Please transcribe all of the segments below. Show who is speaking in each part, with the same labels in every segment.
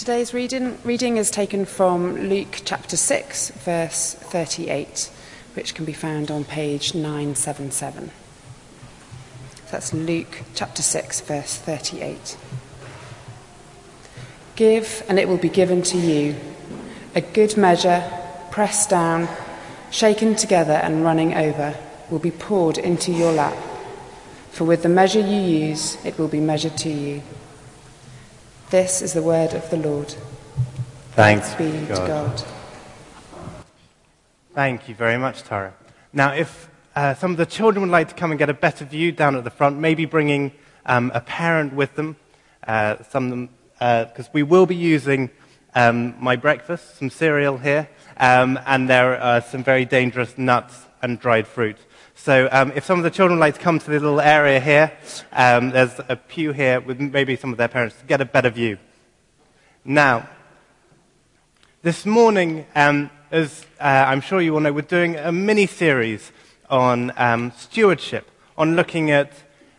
Speaker 1: Today's reading, reading is taken from Luke chapter 6, verse 38, which can be found on page 977. That's Luke chapter 6, verse 38. Give, and it will be given to you, a good measure, pressed down, shaken together, and running over, will be poured into your lap. For with the measure you use, it will be measured to you. This is the word of the Lord.
Speaker 2: Thanks
Speaker 1: be
Speaker 2: God.
Speaker 1: to God.
Speaker 2: Thank you very much, Tara. Now, if uh, some of the children would like to come and get a better view down at the front, maybe bringing um, a parent with them, uh, some of them, because uh, we will be using um, my breakfast, some cereal here, um, and there are some very dangerous nuts and dried fruit. So um, if some of the children would like to come to the little area here, um, there's a pew here with maybe some of their parents to get a better view. Now, this morning, um, as uh, I'm sure you all know, we're doing a mini series on um, stewardship, on looking at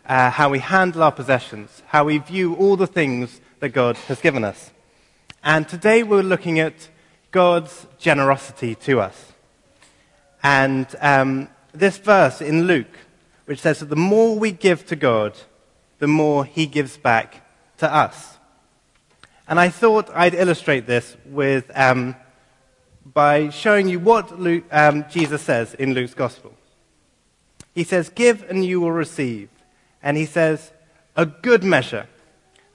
Speaker 2: uh, how we handle our possessions, how we view all the things that God has given us. And today we're looking at God's generosity to us. And um, this verse in Luke, which says that the more we give to God, the more he gives back to us. And I thought I'd illustrate this with, um, by showing you what Luke, um, Jesus says in Luke's Gospel. He says, Give and you will receive. And he says, A good measure.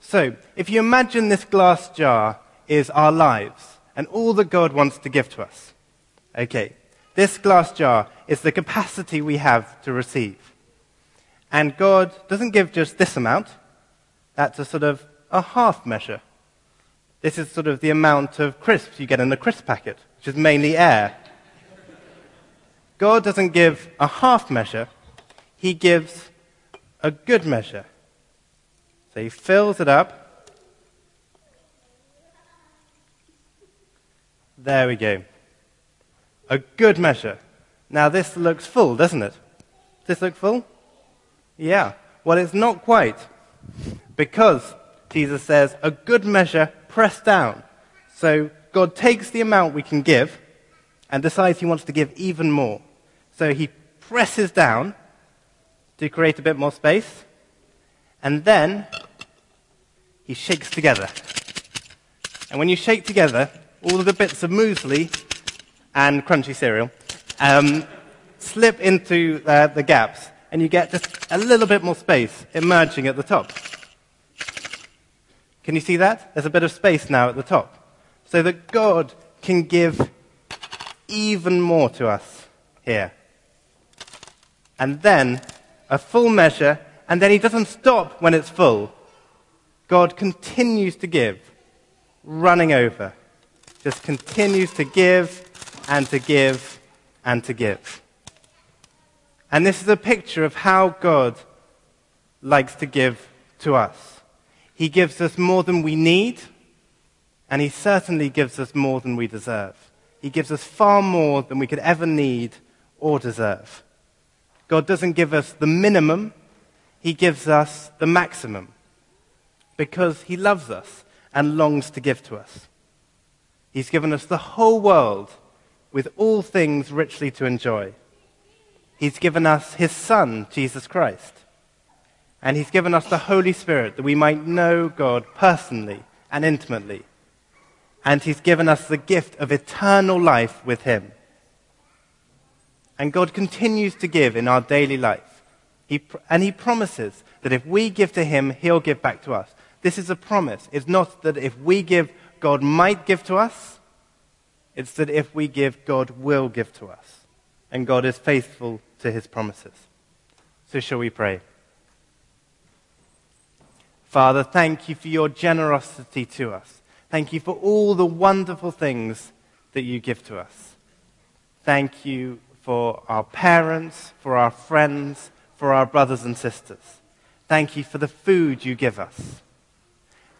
Speaker 2: So, if you imagine this glass jar is our lives and all that God wants to give to us. Okay, this glass jar is the capacity we have to receive. And God doesn't give just this amount. That's a sort of a half measure. This is sort of the amount of crisps you get in the crisp packet, which is mainly air. God doesn't give a half measure, He gives a good measure. So He fills it up. There we go a good measure. Now, this looks full, doesn't it? Does this look full? Yeah. Well, it's not quite. Because Jesus says, a good measure pressed down. So God takes the amount we can give and decides he wants to give even more. So he presses down to create a bit more space. And then he shakes together. And when you shake together, all of the bits of muesli and crunchy cereal um, slip into uh, the gaps, and you get just a little bit more space emerging at the top. Can you see that? There's a bit of space now at the top. So that God can give even more to us here. And then a full measure, and then He doesn't stop when it's full. God continues to give, running over. Just continues to give and to give and to give. And this is a picture of how God likes to give to us. He gives us more than we need, and He certainly gives us more than we deserve. He gives us far more than we could ever need or deserve. God doesn't give us the minimum, He gives us the maximum because He loves us and longs to give to us. He's given us the whole world with all things richly to enjoy. He's given us his Son, Jesus Christ. And he's given us the Holy Spirit that we might know God personally and intimately. And he's given us the gift of eternal life with him. And God continues to give in our daily life. He, and he promises that if we give to him, he'll give back to us. This is a promise. It's not that if we give, God might give to us. It's that if we give, God will give to us. And God is faithful to his promises. So, shall we pray? Father, thank you for your generosity to us. Thank you for all the wonderful things that you give to us. Thank you for our parents, for our friends, for our brothers and sisters. Thank you for the food you give us.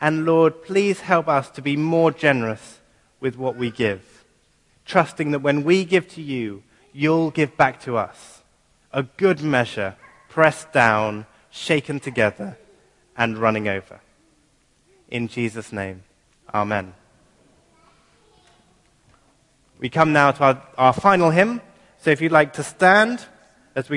Speaker 2: And Lord, please help us to be more generous with what we give trusting that when we give to you, you'll give back to us a good measure, pressed down, shaken together, and running over. In Jesus' name, Amen. We come now to our, our final hymn. So if you'd like to stand as we